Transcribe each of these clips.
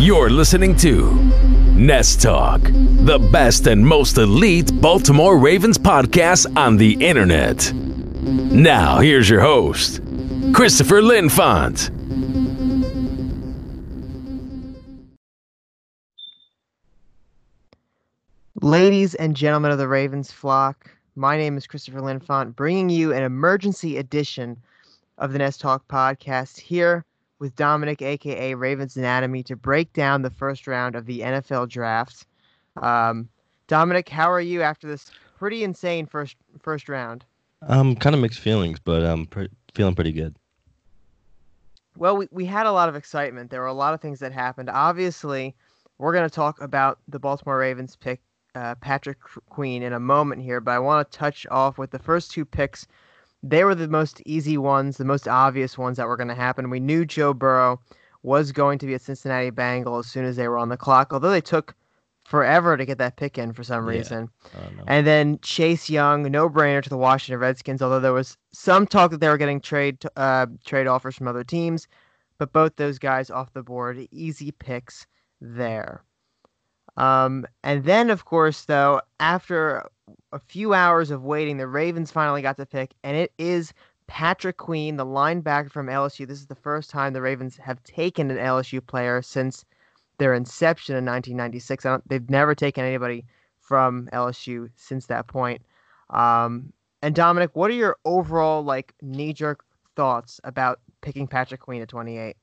You're listening to Nest Talk, the best and most elite Baltimore Ravens podcast on the internet. Now, here's your host, Christopher Linfont. Ladies and gentlemen of the Ravens flock, my name is Christopher Linfont, bringing you an emergency edition of the Nest Talk podcast here with Dominic, aka Ravens Anatomy, to break down the first round of the NFL draft. Um, Dominic, how are you after this pretty insane first first round? Um, kind of mixed feelings, but I'm pre- feeling pretty good. Well, we, we had a lot of excitement. There were a lot of things that happened. Obviously, we're going to talk about the Baltimore Ravens pick uh, Patrick Queen in a moment here, but I want to touch off with the first two picks they were the most easy ones, the most obvious ones that were going to happen. We knew Joe Burrow was going to be a Cincinnati Bengal as soon as they were on the clock, although they took forever to get that pick in for some reason. Yeah. And then Chase Young, no brainer to the Washington Redskins, although there was some talk that they were getting trade uh, trade offers from other teams, but both those guys off the board, easy picks there. Um, and then, of course, though, after a few hours of waiting, the Ravens finally got to pick, and it is Patrick Queen, the linebacker from LSU. This is the first time the Ravens have taken an LSU player since their inception in 1996. they've never taken anybody from LSU since that point. Um, and Dominic, what are your overall like knee-jerk thoughts about picking Patrick Queen at 28?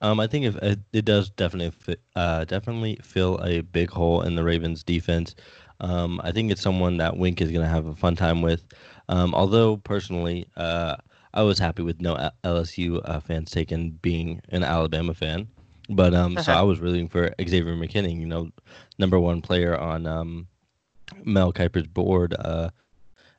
Um, I think if it, it does definitely fit, uh, definitely fill a big hole in the Ravens' defense. Um, I think it's someone that Wink is going to have a fun time with. Um, although personally, uh, I was happy with no LSU uh, fans taken being an Alabama fan, but um, so I was rooting for Xavier McKinney. You know, number one player on um, Mel Kiper's board, uh,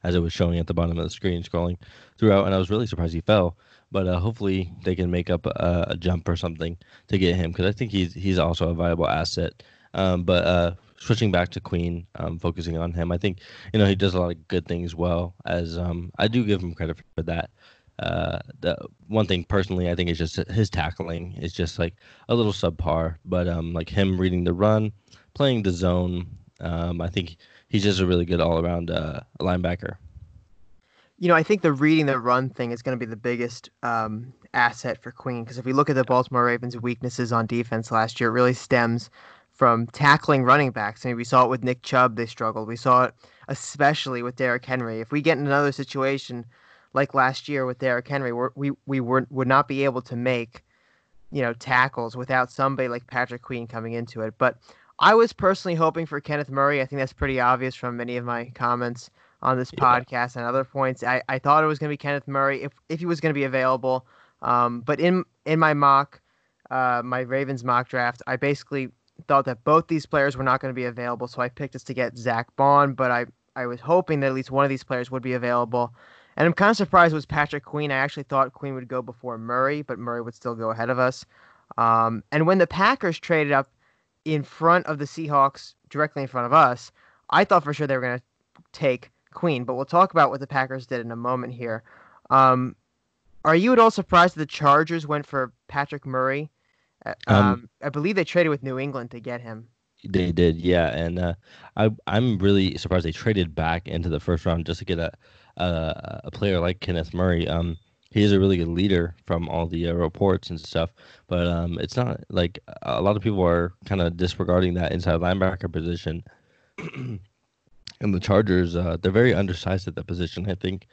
as it was showing at the bottom of the screen, scrolling throughout, and I was really surprised he fell but uh, hopefully they can make up a, a, jump or something to get him because I think he's he's also a viable asset. Um, but uh, switching back to Queen, um, focusing on him, I think you know he does a lot of good things well. As um, I do give him credit for that. Uh, the one thing personally, I think is just his tackling is just like a little subpar. But um, like him reading the run, playing the zone, um, I think he's just a really good all around uh, linebacker you know, I think the reading the run thing is going to be the biggest um, asset for Queen because if we look at the Baltimore Ravens' weaknesses on defense last year, it really stems from tackling running backs. I mean, we saw it with Nick Chubb; they struggled. We saw it especially with Derrick Henry. If we get in another situation like last year with Derrick Henry, we're, we we were, would not be able to make you know tackles without somebody like Patrick Queen coming into it. But I was personally hoping for Kenneth Murray. I think that's pretty obvious from many of my comments on this yeah. podcast and other points. I, I thought it was going to be Kenneth Murray if, if he was going to be available. Um, but in in my mock, uh, my Ravens mock draft, I basically thought that both these players were not going to be available, so I picked us to get Zack Baun, But I I was hoping that at least one of these players would be available. And I'm kind of surprised it was Patrick Queen. I actually thought Queen would go before Murray, but Murray would still go ahead of us. Um, and when the Packers traded up in front of the Seahawks, directly in front of us, I thought for sure they were going to take Queen, but we'll talk about what the Packers did in a moment here. Um, are you at all surprised that the Chargers went for Patrick Murray? Um, um, I believe they traded with New England to get him. They did, yeah, and uh, I I'm really surprised they traded back into the first round just to get a a, a player like Kenneth Murray. Um, he is a really good leader from all the uh, reports and stuff, but um, it's not like a lot of people are kind of disregarding that inside linebacker position. and the Chargers, uh, they're very undersized at that position. I think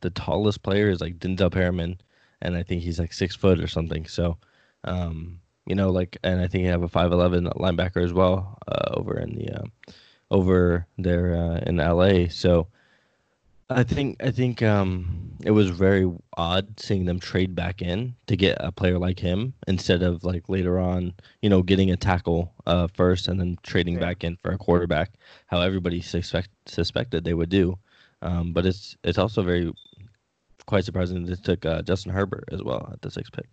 the tallest player is like Denzel Perryman, and I think he's like six foot or something. So, um, you know, like, and I think you have a five eleven linebacker as well uh, over in the uh, over there uh, in LA. So, I think I think um, it was very odd seeing them trade back in to get a player like him instead of like later on, you know, getting a tackle uh, first and then trading yeah. back in for a quarterback, how everybody suspect, suspected they would do. Um, but it's it's also very quite surprising that they took uh, Justin Herbert as well at the sixth pick.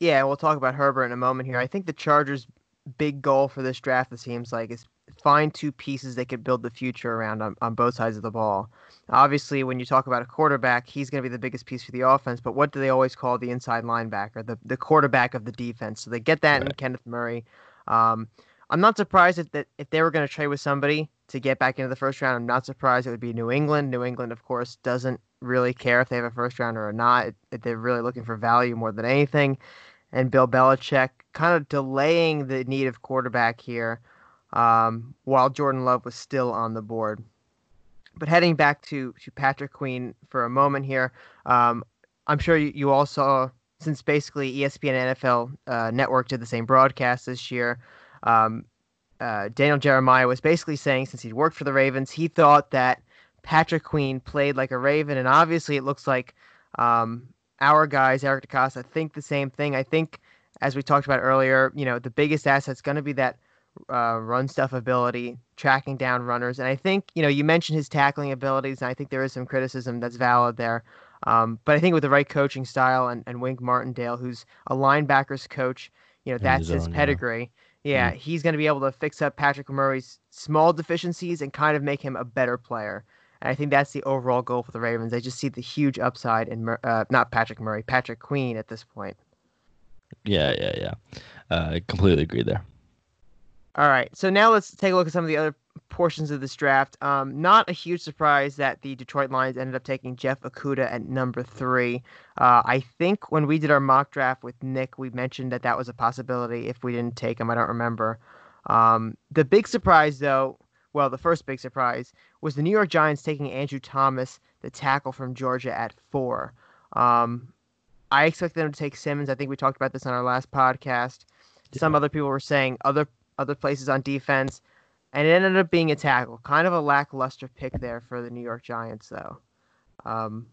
Yeah, we'll talk about Herbert in a moment here. I think the Chargers' big goal for this draft, it seems like, is find two pieces they could build the future around on, on both sides of the ball. Obviously, when you talk about a quarterback, he's going to be the biggest piece for the offense. But what do they always call the inside linebacker, the the quarterback of the defense? So they get that right. in Kenneth Murray. Um, I'm not surprised if that if they were going to trade with somebody to get back into the first round. I'm not surprised it would be New England. New England, of course, doesn't really care if they have a first rounder or not. If they're really looking for value more than anything. And Bill Belichick kind of delaying the need of quarterback here um, while Jordan Love was still on the board. But heading back to, to Patrick Queen for a moment here, um, I'm sure you, you all saw, since basically ESPN and NFL uh, Network did the same broadcast this year, um, uh, Daniel Jeremiah was basically saying since he'd worked for the Ravens, he thought that Patrick Queen played like a Raven, and obviously it looks like um, our guys, Eric DeCosta, think the same thing. I think, as we talked about earlier, you know, the biggest asset's going to be that uh, run stuff ability, tracking down runners, and I think you know you mentioned his tackling abilities, and I think there is some criticism that's valid there. Um, but I think with the right coaching style and, and Wink Martindale, who's a linebackers coach, you know, that's his, his pedigree. Yeah, mm he's going to be able to fix up Patrick Murray's small deficiencies and kind of make him a better player. And I think that's the overall goal for the Ravens. They just see the huge upside in uh, not Patrick Murray, Patrick Queen at this point. Yeah, yeah, yeah. Uh, I completely agree there. All right, so now let's take a look at some of the other portions of this draft. Um, not a huge surprise that the Detroit Lions ended up taking Jeff Okudah at number three. Uh, I think when we did our mock draft with Nick, we mentioned that that was a possibility if we didn't take him. I don't remember. Um, the big surprise, though, well, the first big surprise was the New York Giants taking Andrew Thomas, the tackle from Georgia, at four. Um, I expected them to take Simmons. I think we talked about this on our last podcast. Yeah. Some other people were saying other other places on defense and it ended up being a tackle. Kind of a lackluster pick there for the New York Giants, though. Um,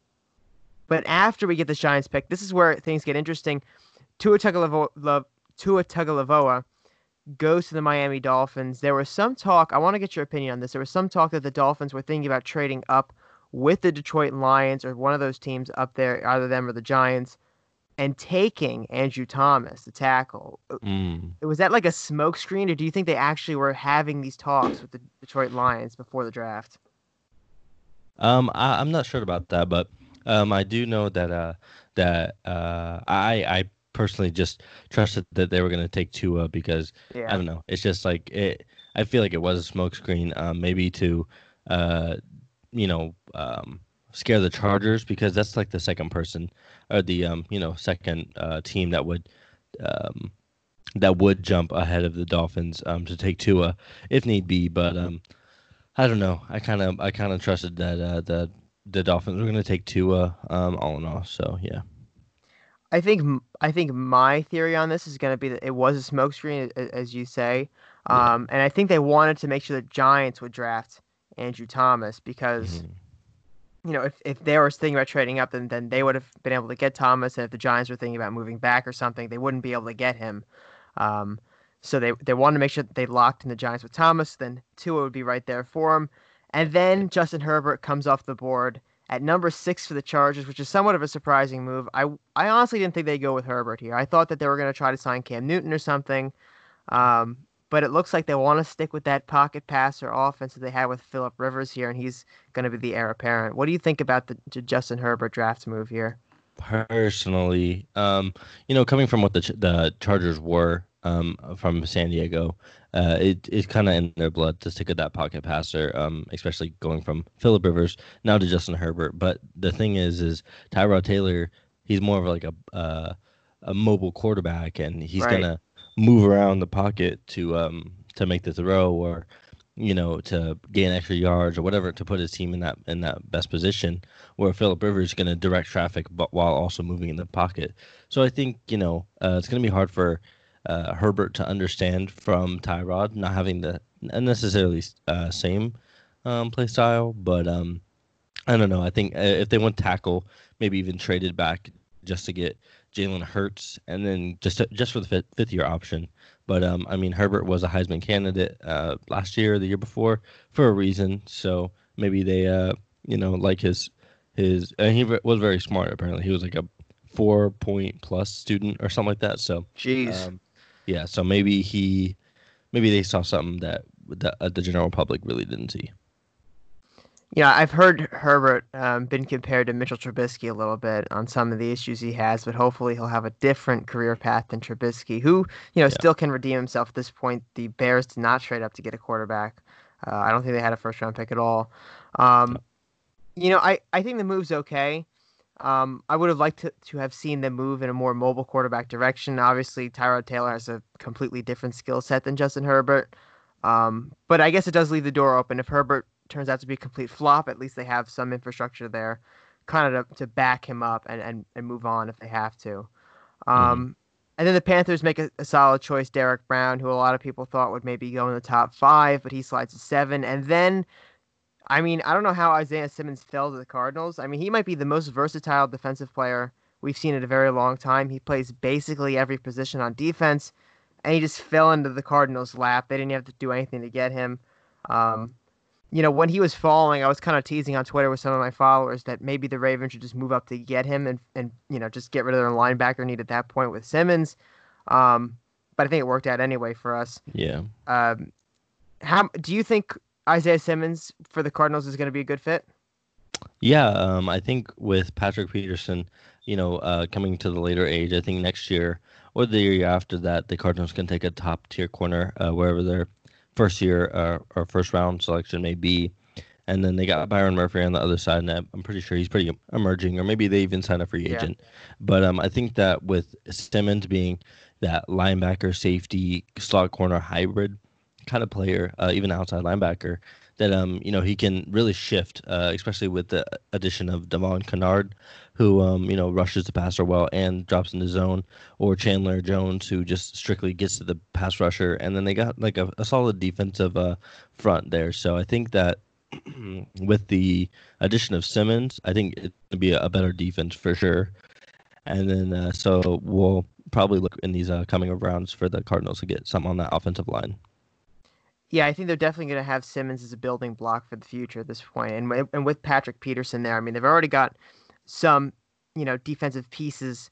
but after we get the Giants pick, this is where things get interesting. Tua Tagovailoa, Tua Tagovailoa goes to the Miami Dolphins. There was some talk. I want to get your opinion on this. There was some talk that the Dolphins were thinking about trading up with the Detroit Lions or one of those teams up there, either them or the Giants, and taking Andrew Thomas, the tackle. Mm. Was that like a smokescreen, or do you think they actually were having these talks with the Detroit Lions before the draft? Um, I, am not sure about that, but um, I do know that uh, that uh, I I personally just trusted that they were going to take Tua because yeah. I don't know. It's just like it. I feel like it was a smokescreen, um, maybe to, uh, you know, um, scare the Chargers because that's like the second person or the um you know second uh, team that would um that would jump ahead of the Dolphins um to take Tua if need be. But um I don't know. I kind of I kind of trusted that uh, the the Dolphins were going to take Tua um all in all. So yeah. I think I think my theory on this is going to be that it was a smokescreen, as you say, um, yeah. and I think they wanted to make sure the Giants would draft Andrew Thomas because mm-hmm you know, if, if they were thinking about trading up, then then they would have been able to get Thomas. And if the Giants were thinking about moving back or something, they wouldn't be able to get him. Um, so they they wanted to make sure that they locked in the Giants with Thomas. Then Tua would be right there for him. And then Justin Herbert comes off the board at number six for the Chargers, which is somewhat of a surprising move. I I honestly didn't think they'd go with Herbert here. I thought that they were going to try to sign Cam Newton or something. Um, but it looks like they want to stick with that pocket passer offense that they had with Philip Rivers here, and he's going to be the heir apparent. What do you think about the, Justin Herbert draft move here? Personally, um, you know, coming from what the the Chargers were um, from San Diego, uh, it, it's kind of in their blood to stick with that pocket passer, um, especially going from Philip Rivers now to Justin Herbert. But the thing is, is Tyrod Taylor, he's more of like a uh, a mobile quarterback, and he's right. gonna move around the pocket to um to make the throw or you know to gain extra yards or whatever to put his team in that in that best position where Philip Rivers is going to direct traffic but while also moving in the pocket. So I think you know uh, it's going to be hard for uh, Herbert to understand from Tyrod not having the necessarily uh, same um, play style, but um, I don't know. I think uh, if they want tackle, maybe even traded back just to get Jalen Hurts, and then just to, just for the fifth, fifth year option. But um, I mean, Herbert was a Heisman candidate uh, last year, the year before, for a reason. So maybe they, uh, you know, like his his, and he was very smart. Apparently, he was like a four point plus student or something like that. So, jeez, um, yeah. So maybe he, maybe they saw something that the, uh, the general public really didn't see. Yeah, I've heard Herbert um, been compared to Mitchell Trubisky a little bit on some of the issues he has, but hopefully he'll have a different career path than Trubisky, who you know yeah. still can redeem himself at this point. The Bears did not trade up to get a quarterback. Uh, I don't think they had a first round pick at all. Um, you know, I, I think the move's okay. Um, I would have liked to, to have seen them move in a more mobile quarterback direction. Obviously, Tyrod Taylor has a completely different skill set than Justin Herbert. Um, but I guess it does leave the door open. If Herbert turns out to be a complete flop, at least they have some infrastructure there kind of to, to back him up and, and, and move on if they have to. Um, mm-hmm. And then the Panthers make a, a, solid choice, Derrick Brown, who a lot of people thought would maybe go in the top five, but he slides to seven. And then I mean, I don't know how Isaiah Simmons fell to the Cardinals. I mean, he might be the most versatile defensive player we've seen in a very long time. He plays basically every position on defense, and he just fell into the Cardinals' lap. They didn't have to do anything to get him. Um, you know, when he was falling, I was kind of teasing on Twitter with some of my followers that maybe the Ravens should just move up to get him and, and you know, just get rid of their linebacker need at that point with Simmons. Um, but I think it worked out anyway for us. Yeah. Um, how do you think Isaiah Simmons for the Cardinals is going to be a good fit? Yeah, um, I think with Patrick Peterson, you know, uh, coming to the later age, I think next year or the year after that, the Cardinals can take a top tier corner uh, wherever their first year uh, or first round selection may be. And then they got Byron Murphy on the other side, and I'm pretty sure he's pretty emerging, or maybe they even sign a free agent. Yeah. But um, I think that with Simmons being that linebacker, safety, slot corner hybrid, kind of player, uh, even outside linebacker, that um you know he can really shift, uh, especially with the addition of Devon Kennard, who um you know rushes the passer well and drops in the zone, or Chandler Jones who just strictly gets to the pass rusher, and then they got like a, a solid defensive uh, front there. So I think that with the addition of Simmons, I think it would be a, better defense for sure. And then uh, so we'll probably look in these uh, coming rounds for the Cardinals to get something on that offensive line. Yeah, I think they're definitely going to have Simmons as a building block for the future at this point, and and with Patrick Peterson there, I mean they've already got some you know defensive pieces,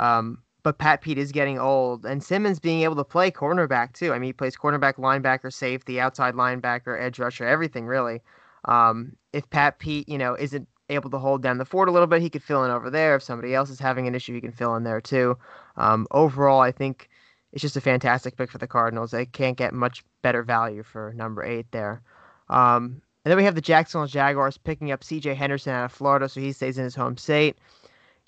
um, but Pat Pete is getting old, and Simmons being able to play cornerback too. I mean he plays cornerback, linebacker, safety, outside linebacker, edge rusher, everything really. Um, if Pat Pete you know isn't able to hold down the fort a little bit, he could fill in over there. If somebody else is having an issue, he can fill in there too. Um, overall, I think it's just a fantastic pick for the Cardinals. They can't get much better value for number eight there. Um, and then we have the Jacksonville Jaguars picking up C.J. Henderson out of Florida, so he stays in his home state.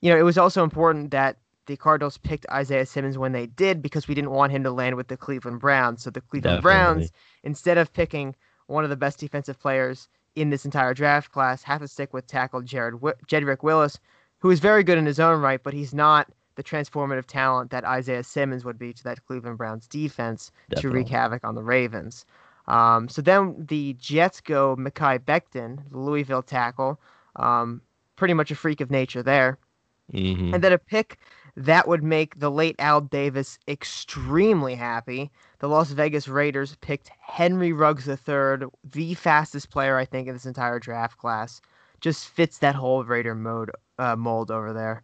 You know, it was also important that the Cardinals picked Isaiah Simmons when they did because we didn't want him to land with the Cleveland Browns. So the Cleveland Definitely. Browns, instead of picking one of the best defensive players in this entire draft class, have to stick with tackle Jared Jedrick Wills, who is very good in his own right, but he's not the transformative talent that Isaiah Simmons would be to that Cleveland Browns defense Definitely. to wreak havoc on the Ravens. Um, so then the Jets go Mekhi Becton, the Louisville tackle, um, pretty much a freak of nature there. Mm-hmm. And then a pick that would make the late Al Davis extremely happy. The Las Vegas Raiders picked Henry Ruggs III, the fastest player I think in this entire draft class. Just fits that whole Raider mode uh, mold over there.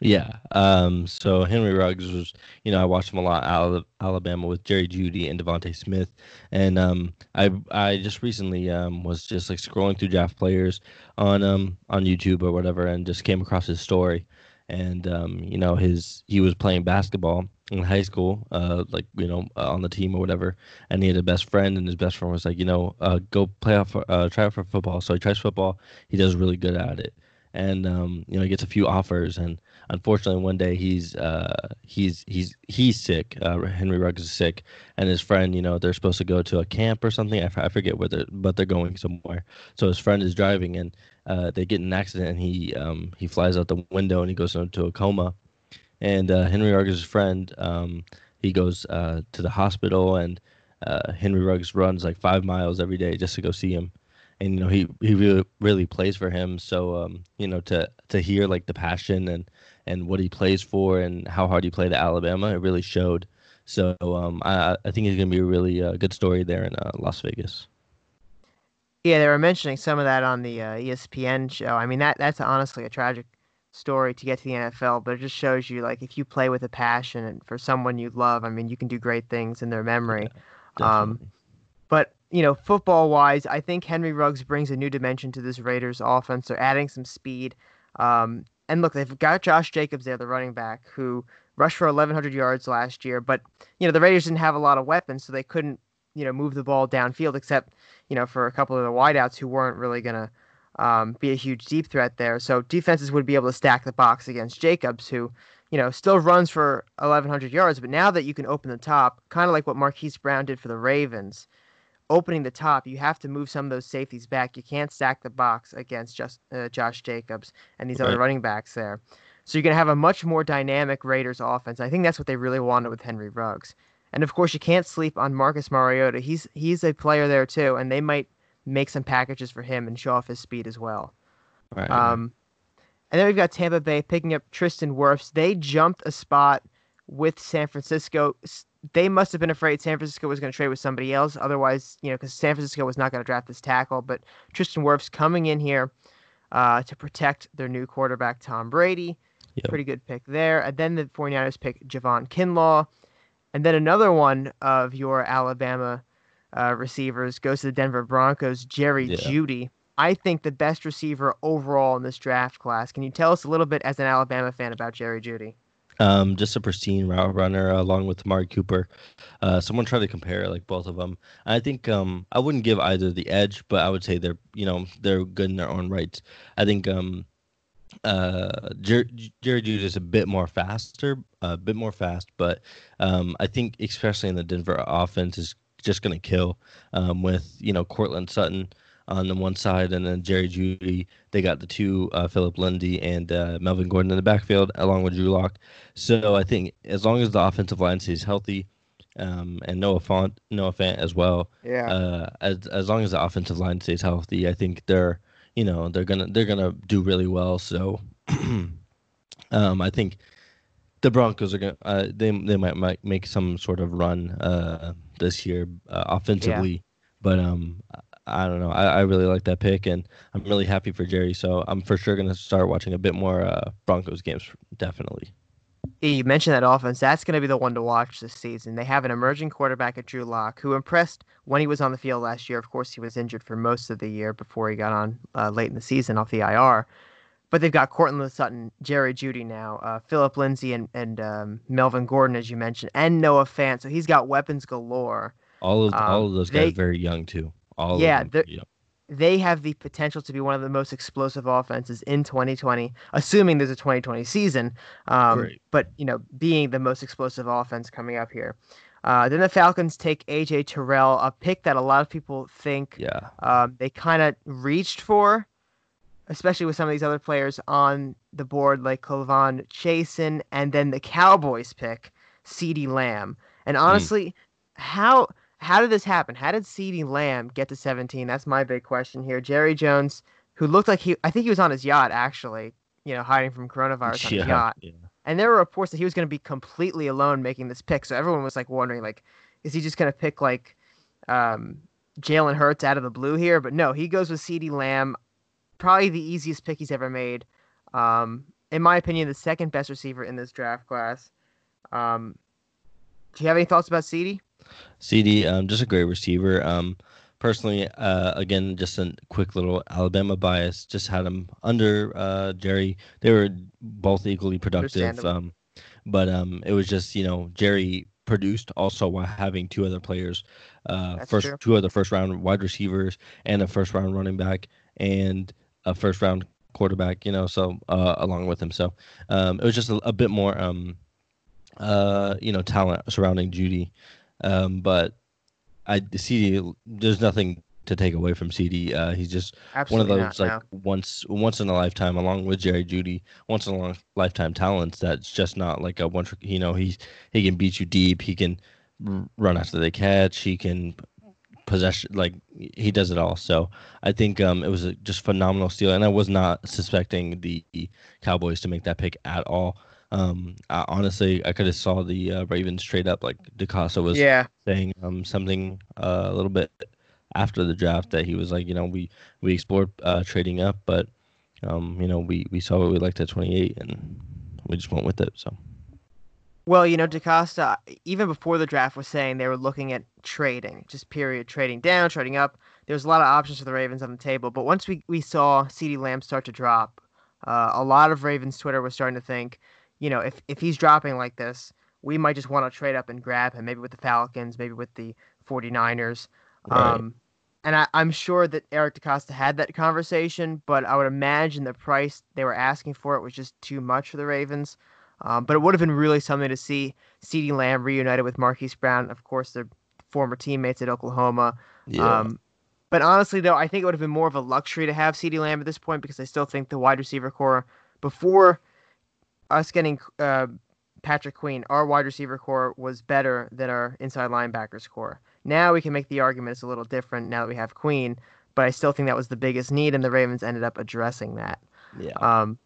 Yeah. Um, so Henry Ruggs was, you know, I watched him a lot out of Alabama with Jerry Jeudy and DeVonta Smith, and um, I I just recently um, was just like scrolling through draft players on um on YouTube or whatever, and just came across his story, and um, you know, his he was playing basketball in high school, uh, like you know, uh, on the team or whatever, and he had a best friend, and his best friend was like, you know, uh, go play out for, uh, try out for football. So he tries football. He does really good at it, and um, you know, he gets a few offers and unfortunately, one day he's uh, he's he's he's sick. Uh, Henry Ruggs is sick, and his friend, you know, they're supposed to go to a camp or something. I, f- I forget where they're, but they're going somewhere. So his friend is driving, and uh, they get in an accident, and he um, he flies out the window, and he goes into a coma. And uh, Henry Ruggs' friend, um, he goes uh, to the hospital, and uh, Henry Ruggs runs like five miles every day just to go see him and you know he he really really plays for him so um you know to to hear like the passion and and what he plays for and how hard he played at Alabama. It really showed. So um, I, I think he's going to be a really uh, good story there in uh, Las Vegas. Yeah, they were mentioning some of that on the uh, ESPN show. I mean, that that's honestly a tragic story to get to the NFL, but it just shows you like if you play with a passion and for someone you love, I mean, you can do great things in their memory. Um, but you know, football wise, I think Henry Ruggs brings a new dimension to this Raiders offense. They're adding some speed. Um, and look, they've got Josh Jacobs there, the running back, who rushed for 1,100 yards last year. But you know, the Raiders didn't have a lot of weapons, so they couldn't you know move the ball downfield, except you know for a couple of the wideouts who weren't really gonna um, be a huge deep threat there. So defenses would be able to stack the box against Jacobs, who you know still runs for 1,100 yards. But now that you can open the top, kind of like what Marquise Brown did for the Ravens opening the top, you have to move some of those safeties back. You can't stack the box against just uh, Josh Jacobs and these right. other running backs there. So you're going to have a much more dynamic Raiders offense. I think that's what they really wanted with Henry Ruggs. And of course, you can't sleep on Marcus Mariota. He's he's a player there too, and they might make some packages for him and show off his speed as well. Right. Um, and then we've got Tampa Bay picking up Tristan Wirfs. They jumped a spot with San Francisco they must have been afraid San Francisco was going to trade with somebody else. Otherwise, you know, because San Francisco was not going to draft this tackle. But Tristan Wirfs coming in here uh, to protect their new quarterback, Tom Brady. Yep. Pretty good pick there. And then the 49ers pick Javon Kinlaw. And then another one of your Alabama uh, receivers goes to the Denver Broncos, Jerry yeah. Jeudy. I think the best receiver overall in this draft class. Can you tell us a little bit as an Alabama fan about Jerry Jeudy? Um, just a pristine route runner along with Amari Cooper. Uh, someone tried to compare like both of them. I think um, I wouldn't give either the edge, but I would say they're you know they're good in their own rights. I think um, uh, Jer- Jerry is a bit more faster, a bit more fast, but um, I think especially in the Denver offense is just going to kill um, with you know Courtland Sutton on the one side, and then Jerry Jeudy. They got the two uh, Philip Lindsay and uh, Melvin Gordon in the backfield, along with Drew Lock. So I think as long as the offensive line stays healthy, um, and Noah Fant, Noah Fant as well. Yeah. Uh, as as long as the offensive line stays healthy, I think they're you know they're gonna they're gonna do really well. So, um, I think the Broncos are gonna uh, they they might, might make some sort of run uh, this year uh, offensively, yeah. but um I don't know. I, I really like that pick, and I'm really happy for Jerry. So I'm for sure going to start watching a bit more uh, Broncos games. Definitely. You mentioned that offense. That's going to be the one to watch this season. They have an emerging quarterback at Drew Lock, who impressed when he was on the field last year. Of course, he was injured for most of the year before he got on uh, late in the season off the IR. But they've got Courtland Sutton, Jerry Jeudy now, uh, Philip Lindsay, and, and um, Melvin Gordon, as you mentioned, and Noah Fant. So he's got weapons galore. All of um, all of those guys they, very young too. All yeah, yeah, they have the potential to be one of the most explosive offenses in 2020, assuming there's a 2020 season. Um, but you know, being the most explosive offense coming up here. Uh, then the Falcons take AJ Terrell, a pick that a lot of people think yeah. um, they kind of reached for, especially with some of these other players on the board like K'Lavon Chaisson, and then the Cowboys pick CeeDee Lamb. And hmm. honestly, mm. how how did this happen? How did CeeDee Lamb get to 17? That's my big question here. Jerry Jones, who looked like he, I think he was on his yacht actually, you know, hiding from coronavirus on yeah, his yacht. Yeah. And there were reports that he was going to be completely alone making this pick. So everyone was like wondering, like, is he just going to pick like um, Jalen Hurts out of the blue here? But no, he goes with CeeDee Lamb, probably the easiest pick he's ever made. Um, in my opinion, the second best receiver in this draft class. Um, do you have any thoughts about CeeDee? CeeDee, um, just a great receiver. Um, personally, uh, again, just a quick little Alabama bias. Just had him under uh, Jerry. They were both equally productive. Um, but um, it was just you know Jerry produced also while having two other players, uh, first true. two other first round wide receivers and a first round running back and a first round quarterback. You know, so uh, along with him, so um, it was just a, a bit more um, uh, you know talent surrounding Jeudy. Um, but I CeeDee, there's nothing to take away from CeeDee. Uh, he's just Absolutely one of those like once once in a lifetime, along with Jerry Jeudy, once in a lifetime talents. That's just not like a one. You know, he he can beat you deep. He can run after the catch. He can possession like he does it all. So I think um, it was a just phenomenal steal, and I was not suspecting the Cowboys to make that pick at all. Um, I, honestly, I could have saw the uh, Ravens trade up like DeCosta was yeah. saying um, something uh, a little bit after the draft that he was like, you know, we we explored uh, trading up, but um, you know, we we saw what we liked at 28, and we just went with it. So. Well, you know, DeCosta, even before the draft, was saying they were looking at trading, just period, trading down, trading up. There was a lot of options for the Ravens on the table. But once we, we saw CeeDee Lamb start to drop, uh, a lot of Ravens Twitter was starting to think, you know, if, if he's dropping like this, we might just want to trade up and grab him, maybe with the Falcons, maybe with the 49ers. Right. Um, and I, am sure that Eric DeCosta had that conversation, but I would imagine the price they were asking for it was just too much for the Ravens. Um, but it would have been really something to see CeeDee Lamb reunited with Marquise Brown, of course, their former teammates at Oklahoma. Yeah. Um, but honestly, though, I think it would have been more of a luxury to have CeeDee Lamb at this point because I still think the wide receiver core, before us getting uh, Patrick Queen, our wide receiver core was better than our inside linebackers core. Now we can make the argument it's a little different now that we have Queen, but I still think that was the biggest need, and the Ravens ended up addressing that. Yeah. Um,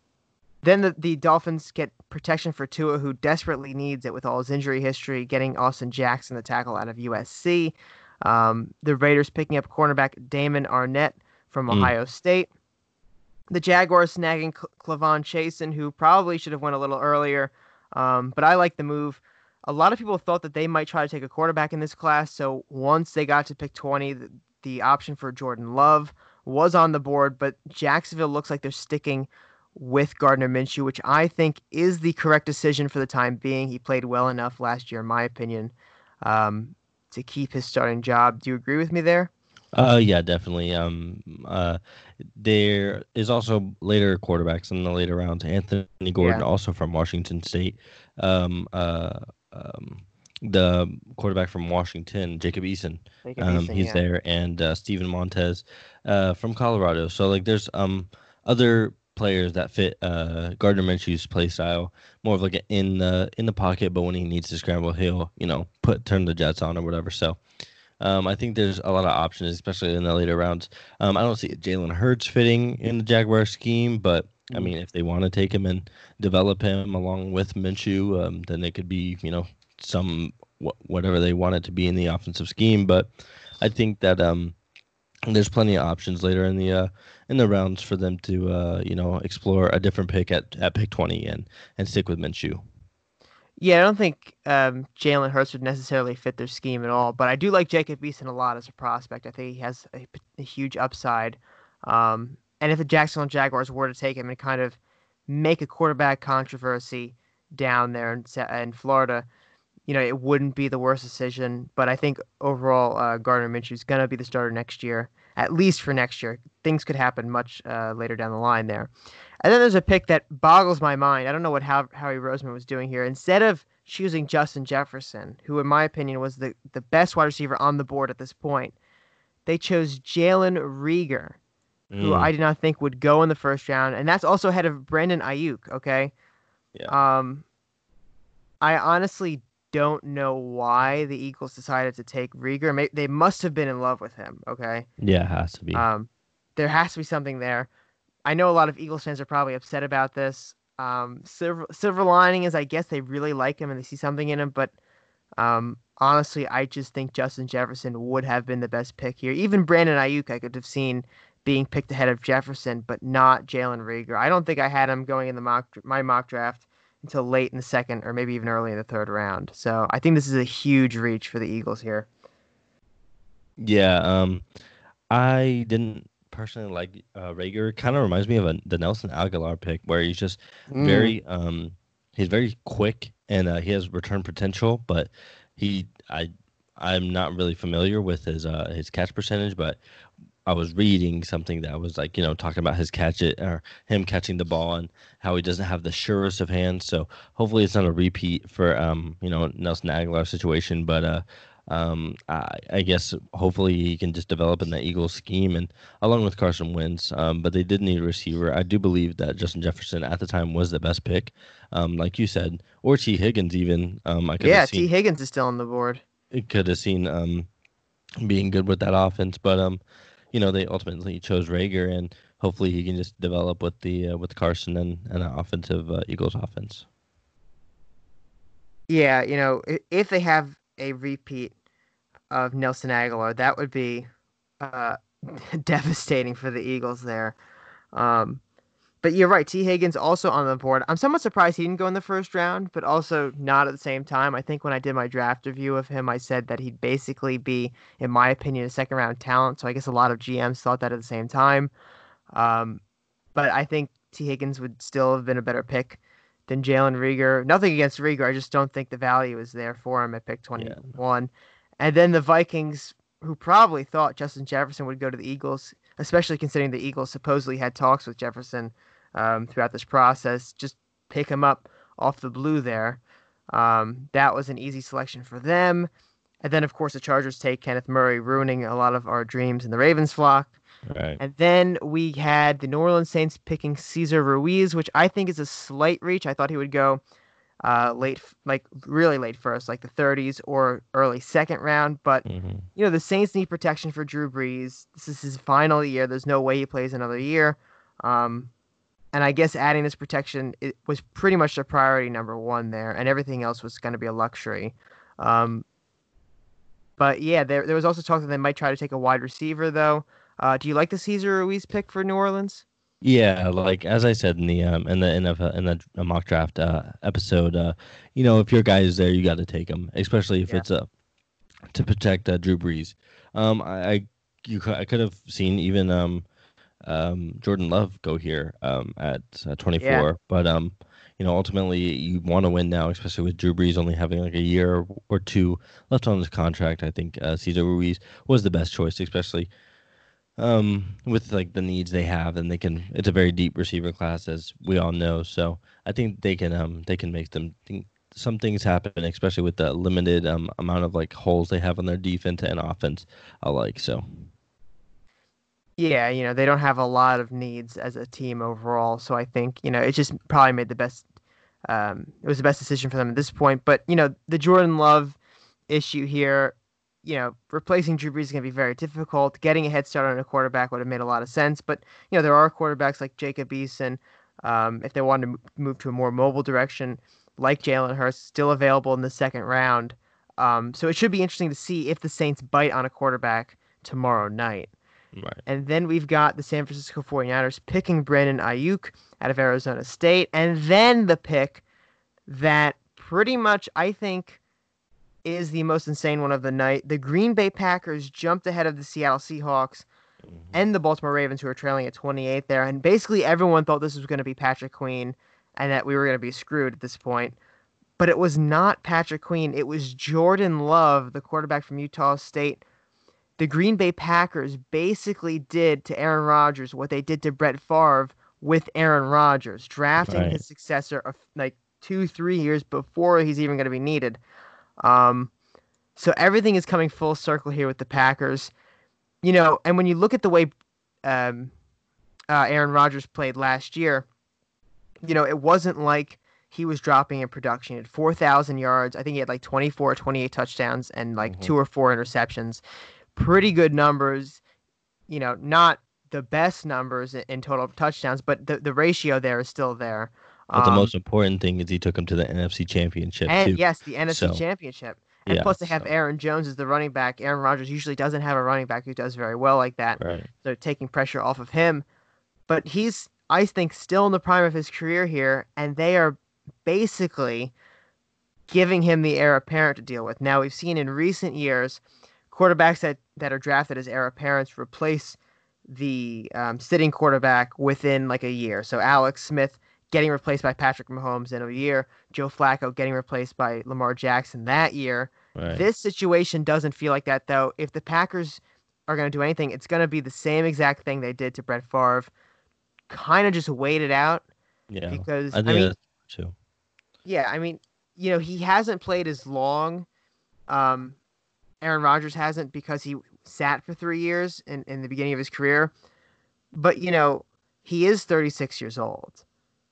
then the, the Dolphins get protection for Tua, who desperately needs it with all his injury history, getting Austin Jackson, the tackle out of USC. Um, the Raiders picking up cornerback Damon Arnette from mm. Ohio State. The Jaguars snagging K'Lavon Chaisson, who probably should have went a little earlier, um, but I like the move a lot of people thought that they might try to take a quarterback in this class. So once they got to pick 20, the, the option for Jordan Love was on the board, but Jacksonville looks like they're sticking with Gardner Minshew, which I think is the correct decision for the time being. He played well enough last year, in my opinion, um, to keep his starting job. Do you agree with me there? Uh, yeah, definitely. Um, uh, there is also later quarterbacks in the later rounds. Anthony Gordon, yeah. also from Washington State. Um, uh, um, the quarterback from Washington, Jacob Eason. Jacob um, Eason he's yeah. there, and uh, Steven Montez uh, from Colorado. So like, there's um other players that fit uh, Gardner Minshew's play style, more of like an in the in the pocket, but when he needs to scramble, he'll you know put turn the Jets on or whatever. So. Um, I think there's a lot of options, especially in the later rounds. Um, I don't see Jalen Hurts fitting in the Jaguar scheme, but I mean, if they want to take him and develop him along with Minshew, um, then it could be, you know, some wh- whatever they want it to be in the offensive scheme. But I think that um, there's plenty of options later in the uh, in the rounds for them to uh, you know explore a different pick at, at pick 20 and and stick with Minshew. Yeah, I don't think um, Jalen Hurts would necessarily fit their scheme at all, but I do like Jacob Eason a lot as a prospect. I think he has a, a huge upside. Um, and if the Jacksonville Jaguars were to take him and kind of make a quarterback controversy down there in, in Florida, you know, it wouldn't be the worst decision. But I think overall, uh, Gardner Minshew is going to be the starter next year, at least for next year. Things could happen much uh, later down the line there. And then there's a pick that boggles my mind. I don't know what Howie Roseman was doing here. Instead of choosing Justin Jefferson, who in my opinion was the, the best wide receiver on the board at this point, they chose Jalen Reagor mm. who I did not think would go in the first round, and that's also ahead of Brandon Aiyuk. Okay. Yeah. Um, I honestly don't know why the Eagles decided to take Reagor. They must have been in love with him. Okay. Yeah, it has to be. Um, there has to be something there. I know a lot of Eagles fans are probably upset about this. Um, silver silver lining is I guess they really like him and they see something in him, but um, honestly, I just think Justin Jefferson would have been the best pick here. Even Brandon Aiyuk, I could have seen being picked ahead of Jefferson, but not Jalen Reagor. I don't think I had him going in the mock my mock draft until late in the second or maybe even early in the third round. So I think this is a huge reach for the Eagles here. Yeah, um, I didn't personally like uh, Reagor. Kind of reminds me of a, the Nelson Agholor pick, where he's just mm. very um, he's very quick and uh, he has return potential, but he I I'm not really familiar with his uh, his catch percentage, but I was reading something that was like, you know, talking about his catch it or him catching the ball and how he doesn't have the surest of hands. So hopefully it's not a repeat for, um, you know, Nelson Agholor situation. But uh, um, I, I, guess hopefully he can just develop in the Eagles scheme and along with Carson Wentz. Um, but they did need a receiver. I do believe that Justin Jefferson at the time was the best pick, um, like you said, or T. Higgins even. Um, I could yeah, T Higgins is still on the board. It could have seen um, being good with that offense, but um you know they ultimately chose Reagor, and hopefully he can just develop with the uh, with Carson and and an offensive uh, Eagles offense. Yeah, you know, if they have a repeat of Nelson Agholor, that would be uh, devastating for the Eagles there. Um, but you're right. T. Higgins also on the board. I'm somewhat surprised he didn't go in the first round, but also not at the same time. I think when I did my draft review of him, I said that he'd basically be, in my opinion, a second round talent. So I guess a lot of GMs thought that at the same time. Um, but I think T. Higgins would still have been a better pick than Jalen Reagor. Nothing against Reagor. I just don't think the value is there for him at pick 21. Yeah. And then the Vikings, who probably thought Justin Jefferson would go to the Eagles, especially considering the Eagles supposedly had talks with Jefferson um, throughout this process. Just pick him up off the blue there. Um, that was an easy selection for them. And then, of course, the Chargers take Kenneth Murray, ruining a lot of our dreams in the Ravens flock. Right. And then we had the New Orleans Saints picking Cesar Ruiz, which I think is a slight reach. I thought he would go uh, late, like really late first, like the 30s or early second round. But mm-hmm. you know, the Saints need protection for Drew Brees. This is his final year. There's no way he plays another year. Um, and I guess adding this protection it was pretty much the priority number one there, and everything else was going to be a luxury. Um, but yeah, there there was also talk that they might try to take a wide receiver though. Uh, do you like the Cesar Ruiz pick for New Orleans? Yeah, like as I said in the um in the NFL in the mock draft uh, episode, uh, you know, if your guy is there, you got to take him, especially if yeah. it's a uh, to protect uh, Drew Brees. Um, I, I you I could have seen even um um, Jordan Love go here um, at uh, 24. Yeah. But um, you know, ultimately you want to win now, especially with Drew Brees only having like a year or two left on his contract. I think uh, Cesar Ruiz was the best choice, especially um, with like the needs they have, and they can. It's a very deep receiver class, as we all know. So I think they can um they can make them think some things happen, especially with the limited um amount of like holes they have on their defense and offense. I like so. Yeah, you know, they don't have a lot of needs as a team overall. So I think, you know, it just probably made the best um, it was the best decision for them at this point. But, you know, the Jordan Love issue here, you know, replacing Drew Brees is going to be very difficult. Getting a head start on a quarterback would have made a lot of sense. But, you know, there are quarterbacks like Jacob Eason, um, if they wanted to move to a more mobile direction, like Jalen Hurts, still available in the second round. Um, so it should be interesting to see if the Saints bite on a quarterback tomorrow night. Right. And then we've got the San Francisco 49ers picking Brandon Aiyuk out of Arizona State. And then the pick that pretty much, I think, is the most insane one of the night. The Green Bay Packers jumped ahead of the Seattle Seahawks mm-hmm. and the Baltimore Ravens, who were trailing at 28 there. And basically, everyone thought this was going to be Patrick Queen and that we were going to be screwed at this point. But it was not Patrick Queen. It was Jordan Love, the quarterback from Utah State, the Green Bay Packers basically did to Aaron Rodgers what they did to Brett Favre with Aaron Rodgers, drafting right. his successor of like two, three years before he's even going to be needed. Um, so everything is coming full circle here with the Packers. You know, and when you look at the way um, uh, Aaron Rodgers played last year, you know, it wasn't like he was dropping in production. He had 4,000 yards. I think he had like 24 28 touchdowns and like mm-hmm. two or four interceptions pretty good numbers. You know, not the best numbers in total touchdowns, but the, the ratio there is still there. But the um, most important thing is he took him to the NFC Championship. And too. yes, the NFC so, Championship. And yeah, plus, they have so. Aaron Jones as the running back. Aaron Rodgers usually doesn't have a running back who does very well like that. Right. So taking pressure off of him. But he's, I think, still in the prime of his career here, and they are basically giving him the heir apparent to deal with. Now, we've seen in recent years quarterbacks that, that are drafted as heir apparents replace the um, sitting quarterback within like a year. So Alex Smith getting replaced by Patrick Mahomes in a year, Joe Flacco getting replaced by Lamar Jackson that year. Right. This situation doesn't feel like that though. If the Packers are going to do anything, it's going to be the same exact thing they did to Brett Favre. Kind of just wait it out. Yeah. Because I, I mean, too. Yeah, I mean, you know, he hasn't played as long. Um, Aaron Rodgers hasn't because he sat for three years in, in the beginning of his career. But, you know, he is 36 years old.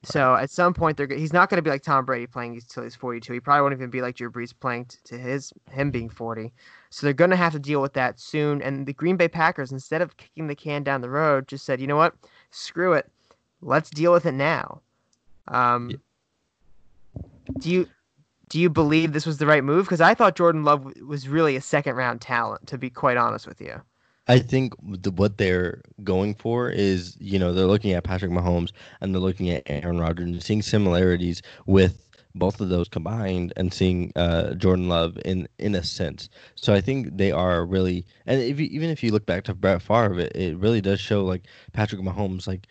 So at some point, they're he's not going to be like Tom Brady playing until he's 42. He probably won't even be like Drew Brees playing t- to his him being 40. So they're going to have to deal with that soon. And the Green Bay Packers, instead of kicking the can down the road, just said, you know what, screw it, let's deal with it now. Um, yeah. Do you do you believe this was the right move? Because I thought Jordan Love was really a second round talent, to be quite honest with you. I think the, what they're going for is, you know, they're looking at Patrick Mahomes and they're looking at Aaron Rodgers and seeing similarities with both of those combined and seeing uh, Jordan Love in in a sense. So I think they are really, and if you, even if you look back to Brett Favre, it, it really does show like Patrick Mahomes like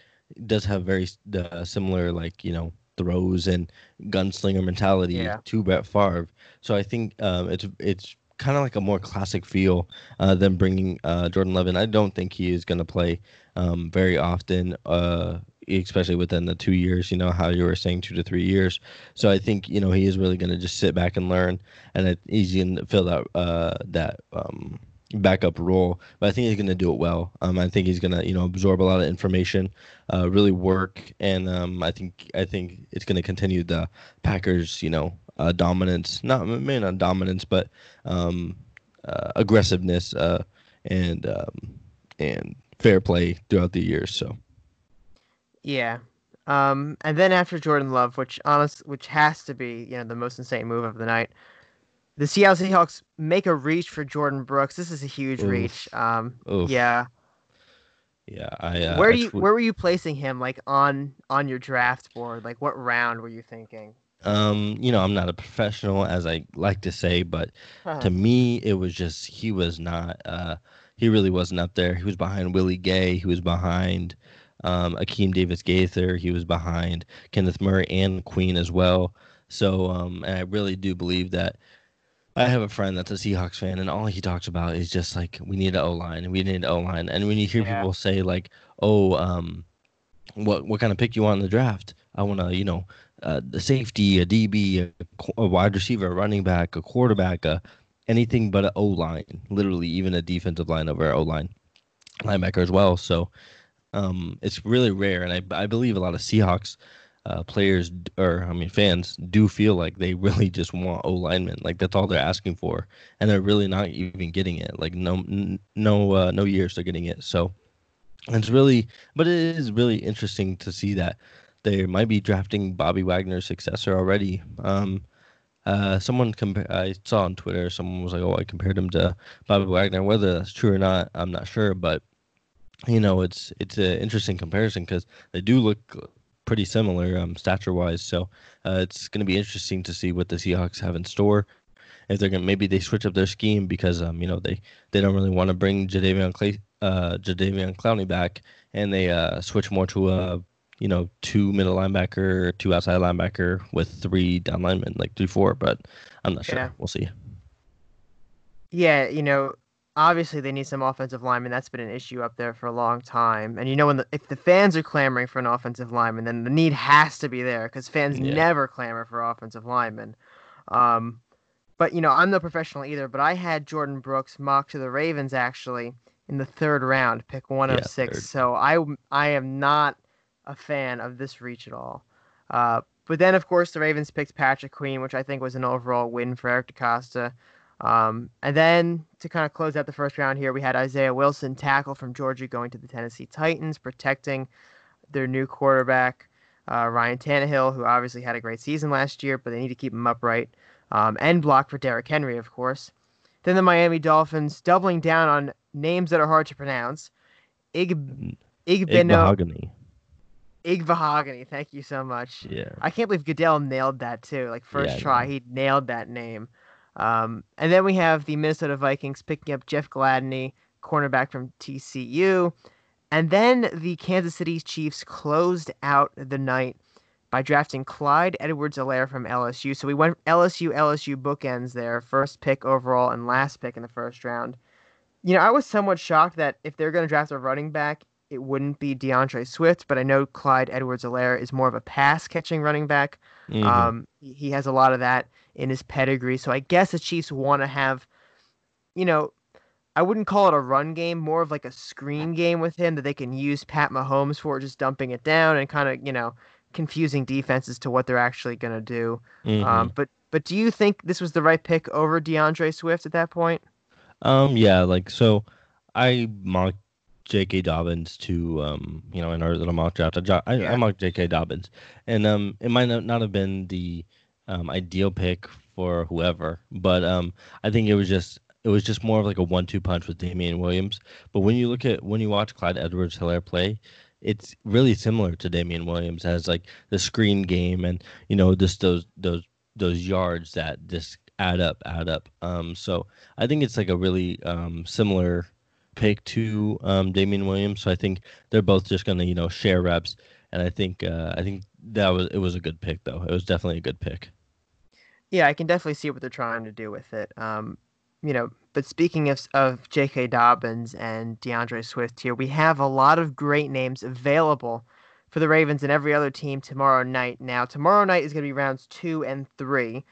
does have very uh, similar like you know throws and gunslinger mentality Yeah. to Brett Favre. So I think um, it's it's kind of like a more classic feel uh, than bringing uh, Jordan Love in. I don't think he is going to play um, very often, uh, especially within the two years. You know how you were saying two to three years. So I think you know he is really going to just sit back and learn, and it, he's going to fill that uh, that. Um, backup role but i think he's going to do it well um, i think he's going to you know absorb a lot of information uh, really work and um, i think i think it's going to continue the packers you know uh, dominance not maybe not dominance but um, uh, aggressiveness uh, and um, and fair play throughout the years so Yeah. Um, and then after Jordan Love, which honest, which has to be you know the most insane move of the night, the Seattle Seahawks make a reach for Jordyn Brooks. This is a huge Oof. reach. Um, Oof. yeah. yeah i uh, where do you tw- where were you placing him like on on your draft board? Like what round were you thinking? um you know i'm not a professional as i like to say but to me it was just he was not uh he really wasn't up there he was behind willie gay he was behind um akeem davis gaither he was behind kenneth murray and queen as well so um and i really do believe that I have a friend that's a Seahawks fan, and all he talks about is just like we need an O line, we need an O line. And when you hear Yeah. people say like, "Oh, um, what what kind of pick you want in the draft?" I want to, you know, uh, the safety, a DB, a, a wide receiver, a running back, a quarterback, a anything but an O line. Literally, even a defensive line over O line, linebacker as well. So, um, it's really rare, and I I believe a lot of Seahawks. Uh, players or I mean fans do feel like they really just want O linemen, like that's all they're asking for, and they're really not even getting it. Like no n- no uh, no years they're getting it. So it's really, but it is really interesting to see that they might be drafting Bobby Wagner's successor already. Um, uh, someone compa- I saw on Twitter, someone was like, "Oh, I compared him to Bobby Wagner." Whether that's true or not, I'm not sure, but you know, it's it's an interesting comparison because they do look pretty similar um, stature wise. So uh, it's going to be interesting to see what the Seahawks have in store. If they're gonna maybe they switch up their scheme because um you know they they don't really want to bring Jadeveon Clay uh Jadeveon Clowney back and they uh switch more to a you know two middle linebacker two outside linebacker with three down linemen like three four but I'm not sure Yeah. we'll see Yeah, you know, obviously they need some offensive linemen. That's been an issue up there for a long time. And you know, when the, if the fans are clamoring for an offensive lineman, then the need has to be there because fans Yeah. never clamor for offensive linemen. Um, but you know, I'm no professional either. But I had Jordyn Brooks mocked to the Ravens actually in the third round, pick 106. third. so I I am not a fan of this reach at all. Uh, but then of course the Ravens picked Patrick Queen, which I think was an overall win for Eric DeCosta. Um, and then to kind of close out the first round here, we had Isaiah Wilson, tackle from Georgia, going to the Tennessee Titans, protecting their new quarterback, uh, Ryan Tannehill, who obviously had a great season last year, but they need to keep him upright, um, and block for Derrick Henry, of course. Then the Miami Dolphins, doubling down on names that are hard to pronounce. Ig, Big Igbino, mahogany Igvahogany. Thank you so much. yeah I can't believe Goodell nailed that too. Like first Yeah, try, he nailed that name. Um, and then we have the Minnesota Vikings picking up Jeff Gladney, cornerback from TCU. And then the Kansas City Chiefs closed out the night by drafting Clyde Edwards-Helaire from LSU. So we went LSU, LSU bookends there, first pick overall and last pick in the first round. You know, I was somewhat shocked that if they're going to draft a running back, it wouldn't be D'Andre Swift, but I know Clyde Edwards-Helaire is more of a pass catching running back. Mhm. Um, he- has a lot of that in his pedigree. So I guess the Chiefs want to have, you know, I wouldn't call it a run game, more of like a screen game with him that they can use Pat Mahomes for, just dumping it down and kind of, you know, confusing defenses to what they're actually going to do. Mhm. Um, but but do you think this was the right pick over D'Andre Swift at that point? Um, yeah, like so, I mocked J.K. Dobbins to um, you know, in our little mock draft. I, jo- I, Yeah. I mocked J.K. Dobbins, and um, it might not, not have been the um ideal pick for whoever, but um, I think it was just it was just more of like a one-two punch with Damien Williams. But when you look at when you watch Clyde Edwards-Helaire play, it's really similar to Damien Williams as like the screen game and you know just those those those yards that just add up, add up. Um, so I think it's like a really um, similar pick to um, Damien Williams. So I think they're both just gonna you know share reps, and I think uh, I think that was it was a good pick though. It was definitely a good pick. Yeah, I can definitely see what they're trying to do with it. Um, you know, but speaking of of J.K. Dobbins and D'Andre Swift here, we have a lot of great names available for the Ravens and every other team tomorrow night. Now, tomorrow night is going to be rounds two and three,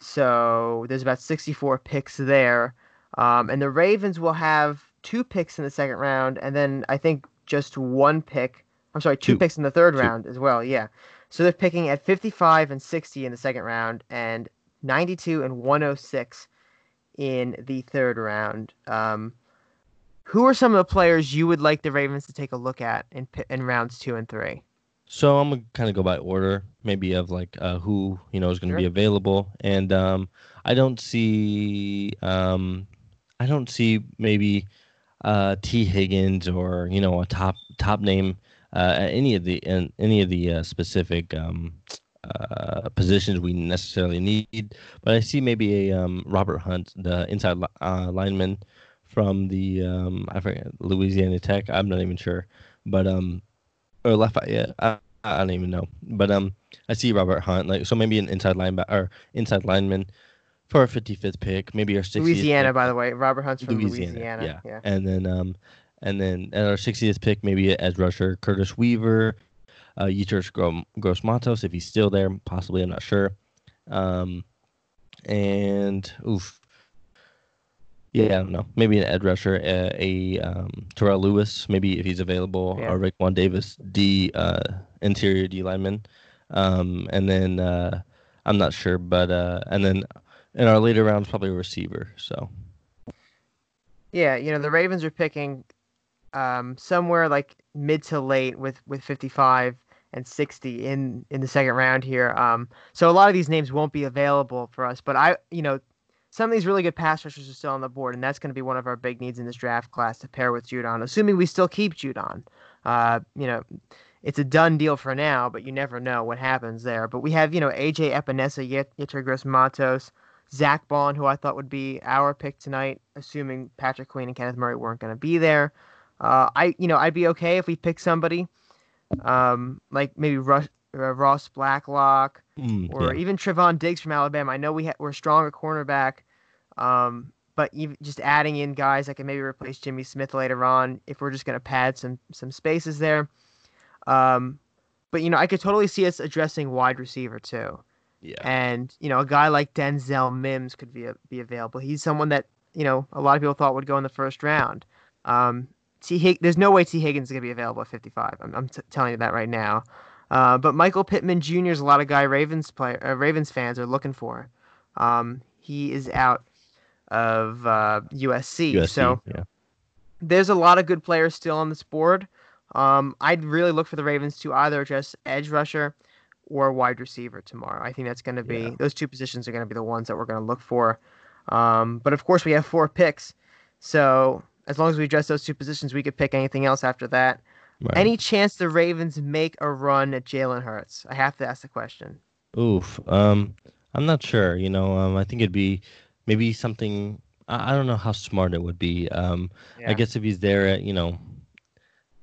so there's about 64 picks there, um, and the Ravens will have two picks in the second round, and then I think just one pick. I'm sorry, two, two. picks in the third two. round as well. Yeah, so they're picking at 55 and 60 in the second round, and 92 and 106 in the third round. Um, who are some of the players you would like the Ravens to take a look at in in rounds two and three? So I'm gonna kind of go by order, maybe of like uh, who you know is going to sure. be available, and um, I don't see um, I don't see maybe uh, Tee Higgins or you know a top top name uh, at any of the in, any of the uh, specific um, uh, positions we necessarily need. But I see maybe a um, Robert Hunt, the inside uh, lineman from the um, I forget Louisiana Tech. I'm not even sure, but um, or Lafayette. I, I don't even know, but um, I see Robert Hunt like so maybe an inside linebacker or inside lineman for our 55th pick, maybe our 60th. Louisiana, pick. by the way, Robert Hunt's from Louisiana. Louisiana. Yeah. yeah, and then um, and then at our 60th pick, maybe edge rusher Curtis Weaver, uh, Yetus Gross Matos, if he's still there, possibly, I'm not sure. Um, and oof, yeah, I don't know. Maybe an edge rusher, a, a um, Terrell Lewis, maybe if he's available, yeah. or Raekwon Davis, D uh, interior D lineman. Um, and then uh, I'm not sure, but uh, and then in our later rounds, probably a receiver. So yeah, you know the Ravens are picking um, somewhere like mid to late with with 55 and 60 in in the second round here. Um, so a lot of these names won't be available for us, but I, you know, some of these really good pass rushers are still on the board, and that's going to be one of our big needs in this draft class to pair with Judon, assuming we still keep Judon. Uh, you know, it's a done deal for now, but you never know what happens there. But we have, you know, AJ Epenesa, Yetus Gross Matos, Zack Baun, who I thought would be our pick tonight, assuming Patrick Queen and Kenneth Murray weren't going to be there. Uh, I, you know, I'd be okay if we pick somebody um, like maybe Rush, uh, Ross Blacklock mm, or yeah. even Trevon Diggs from Alabama. I know we ha- we're strong at cornerback, um, but even just adding in guys that can maybe replace Jimmy Smith later on if we're just going to pad some some spaces there. Um, but you know, I could totally see us addressing wide receiver too. Yeah. And you know, a guy like Denzel Mims could be a, be available. He's someone that you know a lot of people thought would go in the first round. Um, T. Hig- there's no way Tee Higgins is going to be available at 55. I'm, I'm t- telling you that right now. Uh, but Michael Pittman Jr. is a lot of guy Ravens player, uh, Ravens fans are looking for. Um, he is out of uh, USC, USC, so yeah. there's a lot of good players still on this board. Um, I'd really look for the Ravens to either address edge rusher or wide receiver tomorrow. I think that's going to be yeah. those two positions are going to be the ones that we're going to look for. Um, but of course, we have four picks, so as long as we address those two positions, we could pick anything else after that. Right. Any chance the Ravens make a run at Jalen Hurts? I have to ask the question. Oof. Um, I'm not sure. You know, um, I think it'd be maybe something. I, I don't know how smart it would be. Um, yeah. I guess if he's there at, you know,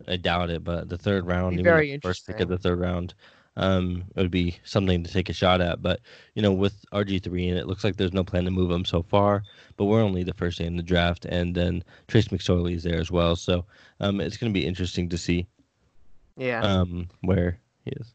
I doubt it, but the third round, very first pick of the third round, um, it would be something to take a shot at. But you know, with RG three, and it looks like there's no plan to move him so far. But we're only the first day in the draft, and then Trace McSorley is there as well. So um, it's going to be interesting to see. Yeah. Um, where he is.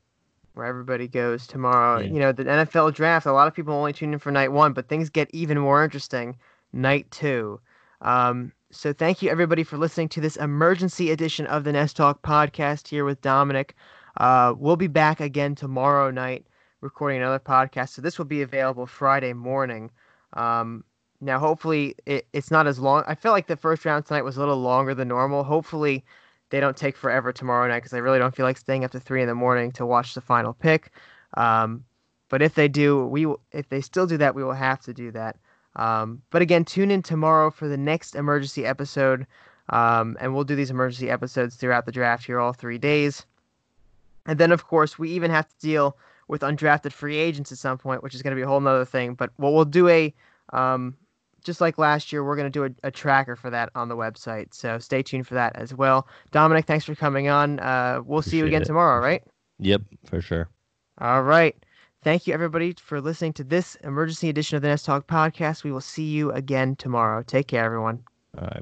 Where everybody goes tomorrow. Yeah. You know, the NFL draft. A lot of people only tune in for night one, but things get even more interesting night two. Um, so thank you everybody for listening to this emergency edition of the Nest Talk podcast here with Dominic. Uh, we'll be back again tomorrow night recording another podcast. So this will be available Friday morning. Um, now, hopefully, it, it's not as long. I feel like the first round tonight was a little longer than normal. Hopefully, they don't take forever tomorrow night because I really don't feel like staying up to three in the morning to watch the final pick. Um, but if they do, we if they still do that, we will have to do that. Um, but again, tune in tomorrow for the next emergency episode. Um, and we'll do these emergency episodes throughout the draft here, all three days. And then, of course, we even have to deal with undrafted free agents at some point, which is going to be a whole nother thing. But well, we'll do a, um, just like last year, we're going to do a, a, tracker for that on the website. So stay tuned for that as well. Dominic, thanks for coming on. Uh, we'll Appreciate see you again it. tomorrow, right? Yep, for sure. All right. Thank you, everybody, for listening to this emergency edition of the Nest Talk podcast. We will see you again tomorrow. Take care, everyone. All right.